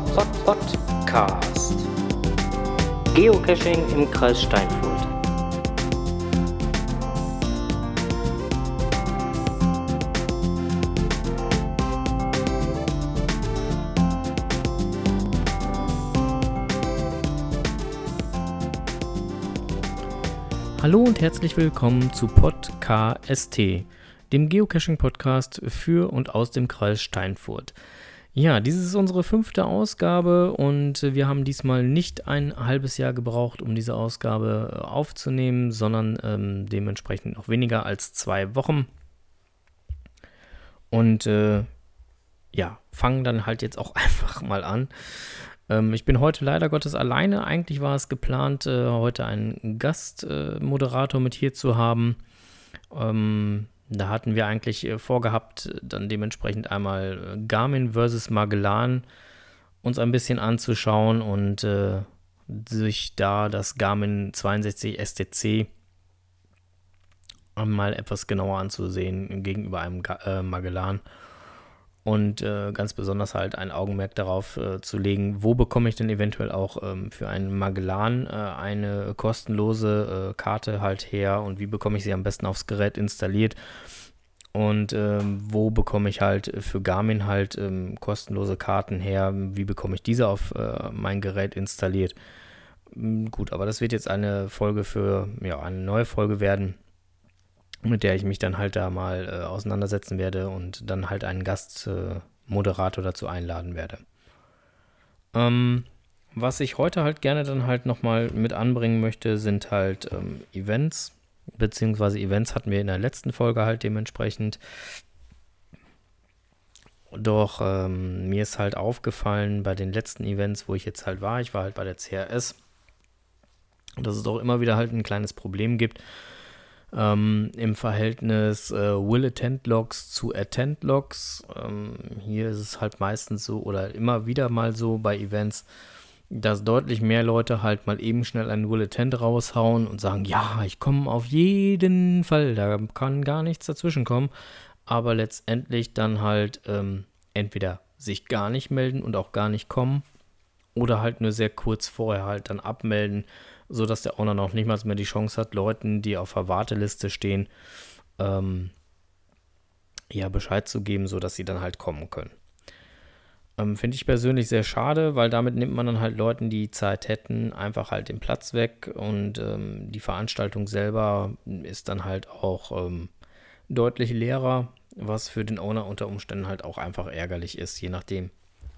Pod, Pod, Pod, Pod, Podcast. Geocaching im Kreis Steinfurt. Hallo und herzlich willkommen zu Podcast, dem Geocaching-Podcast für und aus dem Kreis Steinfurt. Ja, dies ist unsere fünfte Ausgabe und wir haben diesmal nicht ein halbes Jahr gebraucht, um diese Ausgabe äh, aufzunehmen, sondern ähm, dementsprechend noch weniger als zwei Wochen. Und äh, ja, fangen dann halt jetzt auch einfach mal an. Ähm, ich bin heute leider Gottes alleine. Eigentlich war es geplant, äh, heute einen Gastmoderator äh, mit hier zu haben. Ähm, da hatten wir eigentlich äh, vorgehabt, dann dementsprechend einmal äh, Garmin versus Magellan uns ein bisschen anzuschauen und äh, sich da das Garmin 62 STC mal etwas genauer anzusehen gegenüber einem äh, Magellan und äh, ganz besonders halt ein Augenmerk darauf äh, zu legen, wo bekomme ich denn eventuell auch ähm, für einen Magellan äh, eine kostenlose äh, Karte halt her und wie bekomme ich sie am besten aufs Gerät installiert? Und ähm, wo bekomme ich halt für Garmin halt ähm, kostenlose Karten her, wie bekomme ich diese auf äh, mein Gerät installiert. Hm, gut, aber das wird jetzt eine Folge für, ja, eine neue Folge werden mit der ich mich dann halt da mal äh, auseinandersetzen werde und dann halt einen Gastmoderator äh, dazu einladen werde. Ähm, was ich heute halt gerne dann halt nochmal mit anbringen möchte, sind halt ähm, Events, beziehungsweise Events hatten wir in der letzten Folge halt dementsprechend. Doch ähm, mir ist halt aufgefallen bei den letzten Events, wo ich jetzt halt war, ich war halt bei der CRS, dass es doch immer wieder halt ein kleines Problem gibt, ähm, im Verhältnis äh, Will Attend Logs zu Attend Logs. Ähm, hier ist es halt meistens so oder immer wieder mal so bei Events, dass deutlich mehr Leute halt mal eben schnell einen Will Attend raushauen und sagen, ja, ich komme auf jeden Fall, da kann gar nichts dazwischen kommen, aber letztendlich dann halt ähm, entweder sich gar nicht melden und auch gar nicht kommen oder halt nur sehr kurz vorher halt dann abmelden so dass der Owner noch niemals mehr die Chance hat, Leuten, die auf der Warteliste stehen, ähm, ja, Bescheid zu geben, sodass sie dann halt kommen können. Ähm, Finde ich persönlich sehr schade, weil damit nimmt man dann halt Leuten, die Zeit hätten, einfach halt den Platz weg und ähm, die Veranstaltung selber ist dann halt auch ähm, deutlich leerer, was für den Owner unter Umständen halt auch einfach ärgerlich ist, je nachdem,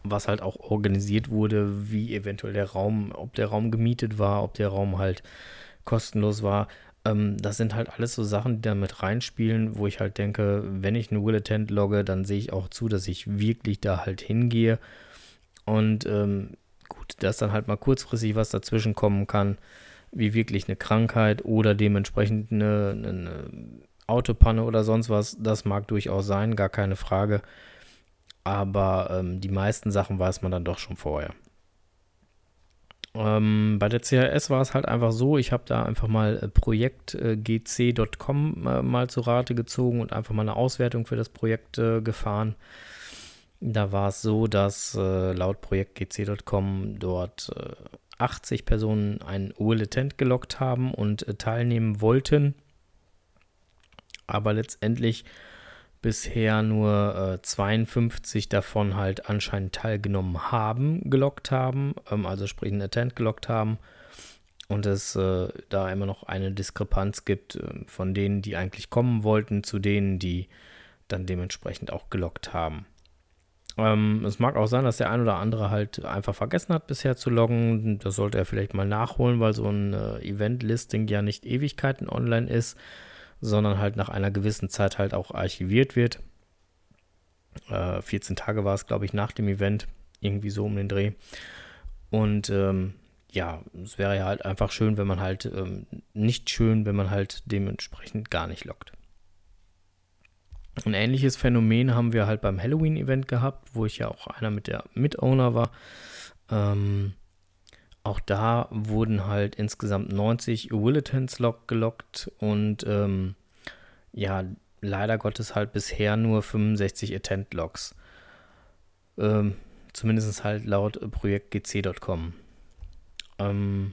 was halt auch organisiert wurde, wie eventuell der Raum, ob der Raum gemietet war, ob der Raum halt kostenlos war. Ähm, das sind halt alles so Sachen, die da mit reinspielen, wo ich halt denke, wenn ich eine Will Attend logge, dann sehe ich auch zu, dass ich wirklich da halt hingehe. Und ähm, gut, dass dann halt mal kurzfristig was dazwischen kommen kann, wie wirklich eine Krankheit oder dementsprechend eine, eine Autopanne oder sonst was, das mag durchaus sein, gar keine Frage aber ähm, die meisten Sachen weiß man dann doch schon vorher. Ähm, bei der CRS war es halt einfach so, ich habe da einfach mal äh, projektgc.com äh, mal zu Rate gezogen und einfach mal eine Auswertung für das Projekt äh, gefahren. Da war es so, dass äh, laut projektgc.com dort 80 äh, Personen ein Will-Attent gelockt haben und äh, teilnehmen wollten. Aber letztendlich bisher nur äh, 52 davon halt anscheinend teilgenommen haben, gelockt haben, ähm, also sprich einen Attent gelockt haben. Und es äh, da immer noch eine Diskrepanz gibt äh, von denen, die eigentlich kommen wollten, zu denen, die dann dementsprechend auch gelockt haben. Ähm, es mag auch sein, dass der ein oder andere halt einfach vergessen hat, bisher zu loggen. Das sollte er vielleicht mal nachholen, weil so ein äh, Event-Listing ja nicht Ewigkeiten online ist sondern halt nach einer gewissen Zeit halt auch archiviert wird. Äh, 14 Tage war es, glaube ich, nach dem Event, irgendwie so um den Dreh. Und ähm, ja, es wäre ja halt einfach schön, wenn man halt ähm, nicht schön, wenn man halt dementsprechend gar nicht lockt. Ein ähnliches Phänomen haben wir halt beim Halloween-Event gehabt, wo ich ja auch einer mit der Mitowner war. Ähm, auch da wurden halt insgesamt 90 Willetons gelockt und ähm, ja, leider Gottes halt bisher nur 65 Attent Logs. Ähm, Zumindest halt laut projektgc.com. Ähm,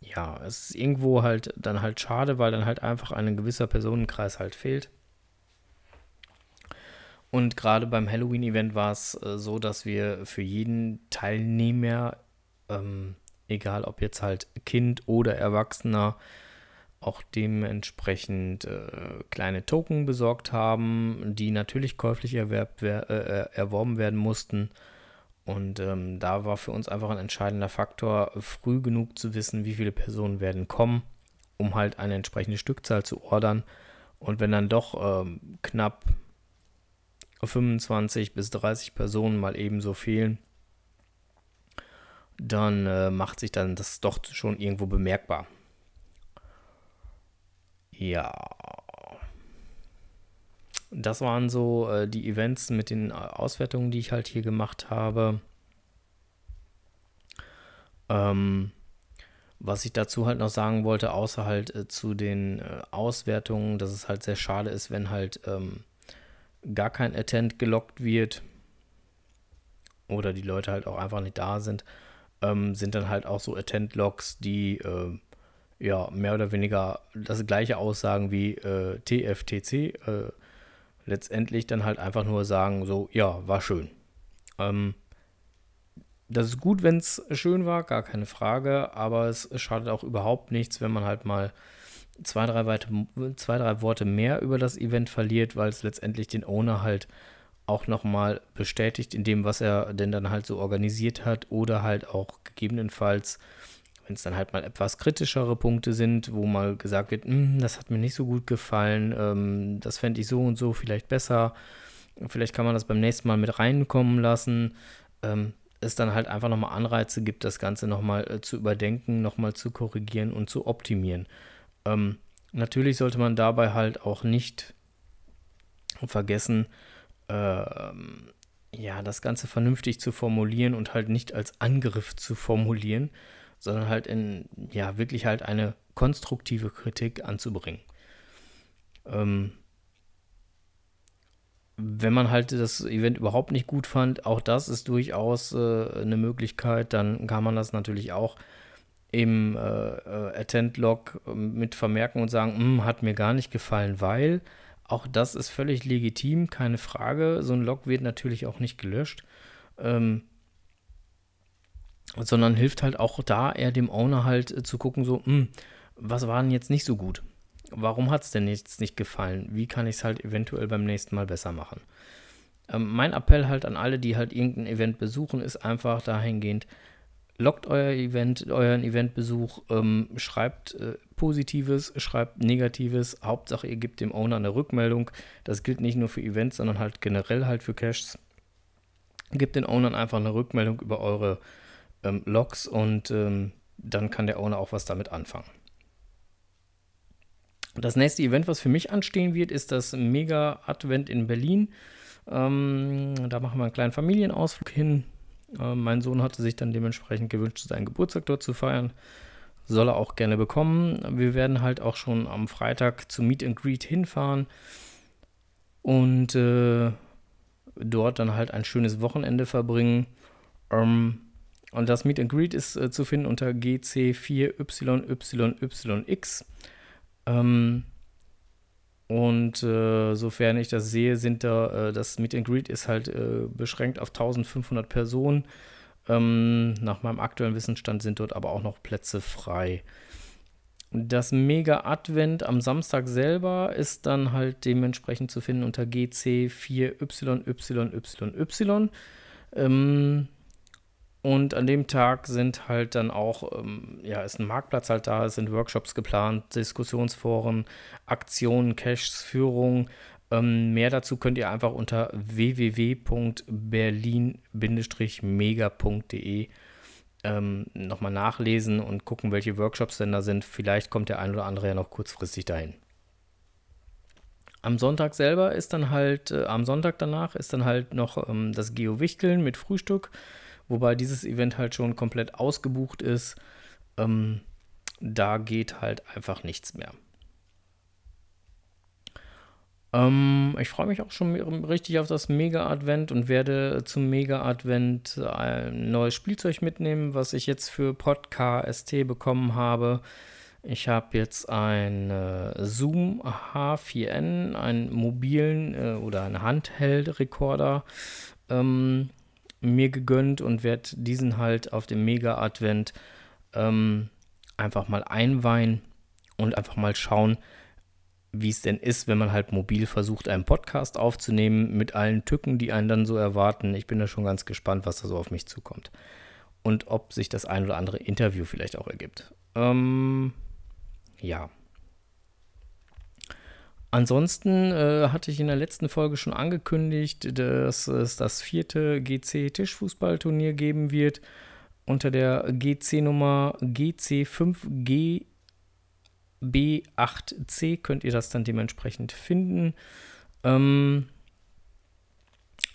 ja, es ist irgendwo halt dann halt schade, weil dann halt einfach ein gewisser Personenkreis halt fehlt. Und gerade beim Halloween-Event war es äh, so, dass wir für jeden Teilnehmer, ähm, egal ob jetzt halt Kind oder Erwachsener, auch dementsprechend äh, kleine Token besorgt haben, die natürlich käuflich erwerb, äh, äh, erworben werden mussten. Und ähm, da war für uns einfach ein entscheidender Faktor, früh genug zu wissen, wie viele Personen werden kommen, um halt eine entsprechende Stückzahl zu ordern. Und wenn dann doch ähm, knapp 25 bis 30 Personen mal ebenso fehlen, dann äh, macht sich dann das doch schon irgendwo bemerkbar. Ja. Das waren so äh, die Events mit den Auswertungen, die ich halt hier gemacht habe. Ähm, was ich dazu halt noch sagen wollte, außer halt äh, zu den äh, Auswertungen, dass es halt sehr schade ist, wenn halt ähm, gar kein Attent gelockt wird oder die Leute halt auch einfach nicht da sind, ähm, sind dann halt auch so Attent-Logs, die äh, ja mehr oder weniger das gleiche aussagen wie äh, TFTC. Äh, letztendlich dann halt einfach nur sagen, so, ja, war schön. Ähm, das ist gut, wenn es schön war, gar keine Frage, aber es schadet auch überhaupt nichts, wenn man halt mal zwei drei, Weite, zwei, drei Worte mehr über das Event verliert, weil es letztendlich den Owner halt auch nochmal bestätigt in dem, was er denn dann halt so organisiert hat oder halt auch gegebenenfalls, wenn es dann halt mal etwas kritischere Punkte sind, wo mal gesagt wird, hm, das hat mir nicht so gut gefallen, ähm, das fände ich so und so vielleicht besser, vielleicht kann man das beim nächsten Mal mit reinkommen lassen, ähm, es dann halt einfach nochmal Anreize gibt, das Ganze nochmal äh, zu überdenken, nochmal zu korrigieren und zu optimieren. Ähm, natürlich sollte man dabei halt auch nicht vergessen, äh, ja, das Ganze vernünftig zu formulieren und halt nicht als Angriff zu formulieren, sondern halt in, ja, wirklich halt eine konstruktive Kritik anzubringen. Ähm, wenn man halt das Event überhaupt nicht gut fand, auch das ist durchaus äh, eine Möglichkeit, dann kann man das natürlich auch im äh, äh, Attend-Log mit vermerken und sagen, hm, hat mir gar nicht gefallen, weil auch das ist völlig legitim, keine Frage. So ein Log wird natürlich auch nicht gelöscht, ähm, sondern hilft halt auch da eher dem Owner halt äh, zu gucken, so, hm, was war denn jetzt nicht so gut? Warum hat es denn jetzt nicht gefallen? Wie kann ich es halt eventuell beim nächsten Mal besser machen? Ähm, mein Appell halt an alle, die halt irgendein Event besuchen, ist einfach dahingehend, lockt euer Event, euren Eventbesuch, ähm, schreibt äh, Positives, schreibt Negatives. Hauptsache, ihr gebt dem Owner eine Rückmeldung. Das gilt nicht nur für Events, sondern halt generell halt für Caches. Gebt den Ownern einfach eine Rückmeldung über eure ähm, Logs und ähm, dann kann der Owner auch was damit anfangen. Das nächste Event, was für mich anstehen wird, ist das Mega Advent in Berlin. Ähm, da machen wir einen kleinen Familienausflug hin. Äh, mein Sohn hatte sich dann dementsprechend gewünscht, seinen Geburtstag dort zu feiern. Soll er auch gerne bekommen. Wir werden halt auch schon am Freitag zu Meet and Greet hinfahren und äh, dort dann halt ein schönes Wochenende verbringen. Ähm, und das Meet and Greet ist äh, zu finden unter GC4YYYX. Ähm, und äh, sofern ich das sehe, sind da, äh, das Meet and Greet ist halt äh, beschränkt auf 1500 Personen. Ähm, nach meinem aktuellen Wissensstand sind dort aber auch noch Plätze frei. Das Mega Advent am Samstag selber ist dann halt dementsprechend zu finden unter GC4YYYY. Ähm, und an dem Tag sind halt dann auch, ähm, ja, ist ein Marktplatz halt da, es sind Workshops geplant, Diskussionsforen, Aktionen, Caches, Führung. Ähm, mehr dazu könnt ihr einfach unter www.berlin-mega.de ähm, nochmal nachlesen und gucken, welche Workshops denn da sind. Vielleicht kommt der ein oder andere ja noch kurzfristig dahin. Am Sonntag selber ist dann halt, äh, am Sonntag danach ist dann halt noch ähm, das Geo-Wichteln mit Frühstück wobei dieses Event halt schon komplett ausgebucht ist. Ähm, da geht halt einfach nichts mehr. Ähm, ich freue mich auch schon richtig auf das Mega-Advent und werde zum Mega-Advent ein neues Spielzeug mitnehmen, was ich jetzt für Podcast ST bekommen habe. Ich habe jetzt ein äh, Zoom H4n, einen mobilen äh, oder einen Handheld-Rekorder ähm, mir gegönnt und werde diesen halt auf dem Mega-Advent ähm, einfach mal einweihen und einfach mal schauen, wie es denn ist, wenn man halt mobil versucht, einen Podcast aufzunehmen mit allen Tücken, die einen dann so erwarten. Ich bin da schon ganz gespannt, was da so auf mich zukommt. Und ob sich das ein oder andere Interview vielleicht auch ergibt. Ähm, ja. Ansonsten äh, hatte ich in der letzten Folge schon angekündigt, dass es das vierte GC-Tischfußballturnier geben wird. Unter der GC-Nummer GC5G B8C könnt ihr das dann dementsprechend finden. Ähm,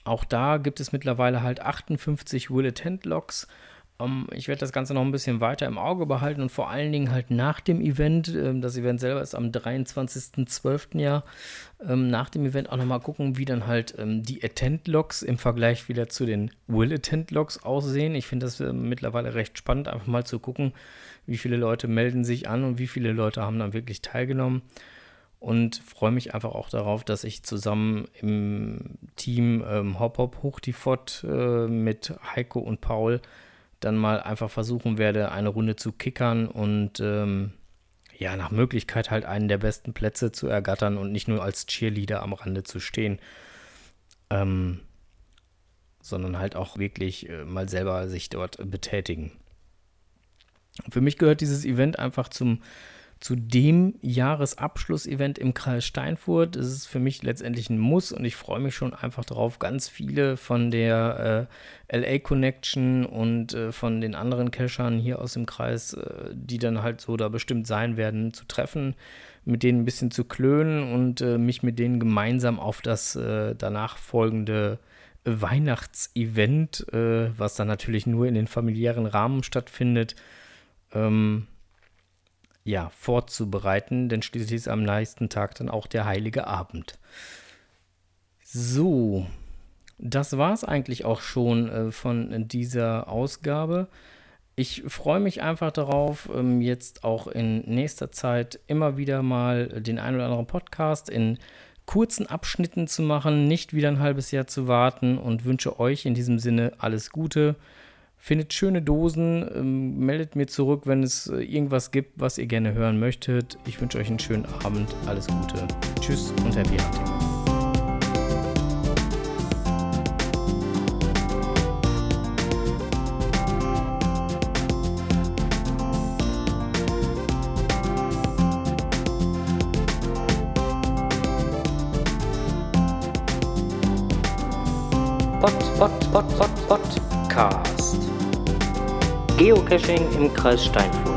auch da gibt es mittlerweile halt 58 Will Attend Logs. Ähm, ich werde das Ganze noch ein bisschen weiter im Auge behalten und vor allen Dingen halt nach dem Event. Ähm, das Event selber ist am 23.12. Jahr. Ähm, nach dem Event auch nochmal gucken, wie dann halt ähm, die Attend Logs im Vergleich wieder zu den Will Attend Logs aussehen. Ich finde das äh, mittlerweile recht spannend, einfach mal zu gucken, wie viele Leute melden sich an und wie viele Leute haben dann wirklich teilgenommen. Und freue mich einfach auch darauf, dass ich zusammen im Team ähm, Hop Hop Hoch die Fott äh, mit Heiko und Paul dann mal einfach versuchen werde, eine Runde zu kickern und ähm, ja, nach Möglichkeit halt einen der besten Plätze zu ergattern und nicht nur als Cheerleader am Rande zu stehen, ähm, sondern halt auch wirklich äh, mal selber sich dort betätigen. Für mich gehört dieses Event einfach zum, zu dem Jahresabschlussevent im Kreis Steinfurt. Es ist für mich letztendlich ein Muss und ich freue mich schon einfach darauf, ganz viele von der äh, LA Connection und äh, von den anderen Cachern hier aus dem Kreis, äh, die dann halt so da bestimmt sein werden, zu treffen, mit denen ein bisschen zu klönen und äh, mich mit denen gemeinsam auf das äh, danach folgende Weihnachtsevent, äh, was dann natürlich nur in den familiären Rahmen stattfindet, ähm, ja, vorzubereiten, denn schließlich ist am nächsten Tag dann auch der heilige Abend. So, das war es eigentlich auch schon äh, von dieser Ausgabe. Ich freue mich einfach darauf, ähm, jetzt auch in nächster Zeit immer wieder mal den ein oder anderen Podcast in kurzen Abschnitten zu machen, nicht wieder ein halbes Jahr zu warten und wünsche euch in diesem Sinne alles Gute. Findet schöne Dosen, ähm, meldet mir zurück, wenn es äh, irgendwas gibt, was ihr gerne hören möchtet. Ich wünsche euch einen schönen Abend, alles Gute. Tschüss und happy hunting. Pod, pod, pod, pod, Podcast. Geocaching im Kreis Steinfurt.